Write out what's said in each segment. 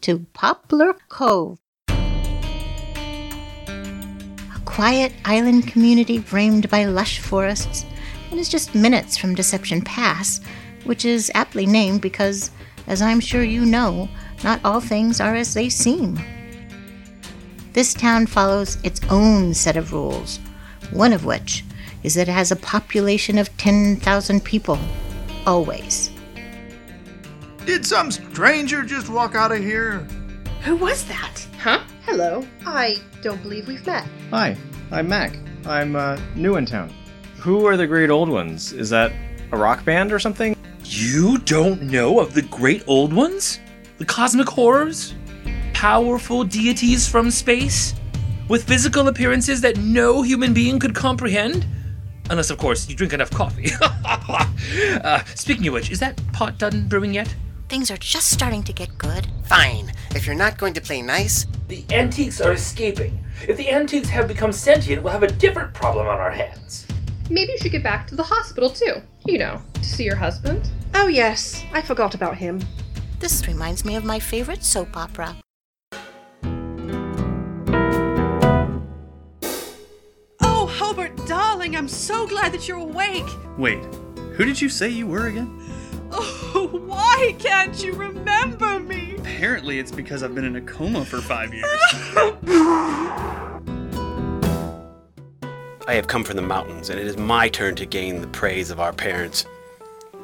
to Poplar Cove. A quiet island community framed by lush forests, and is just minutes from Deception Pass, which is aptly named because, as I'm sure you know, not all things are as they seem. This town follows its own set of rules, one of which is that it has a population of 10,000 people. Always. Did some stranger just walk out of here? Who was that? Huh? Hello. I don't believe we've met. Hi, I'm Mac. I'm uh, new in town. Who are the Great Old Ones? Is that a rock band or something? You don't know of the great old ones? The cosmic horrors? Powerful deities from space? With physical appearances that no human being could comprehend? Unless, of course, you drink enough coffee. uh, speaking of which, is that pot done brewing yet? Things are just starting to get good. Fine. If you're not going to play nice, The antiques are escaping. If the antiques have become sentient, we'll have a different problem on our hands. Maybe you should get back to the hospital too. You know, to see your husband. Oh, yes. I forgot about him. This reminds me of my favorite soap opera. Oh, Hobart, darling, I'm so glad that you're awake. Wait, who did you say you were again? Oh, why can't you remember me? Apparently, it's because I've been in a coma for five years. I have come from the mountains, and it is my turn to gain the praise of our parents.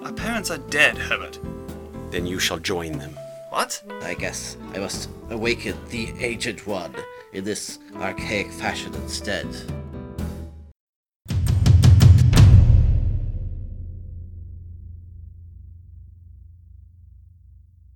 My parents are dead, Herbert. Then you shall join them. What? I guess I must awaken the Ancient One in this archaic fashion instead.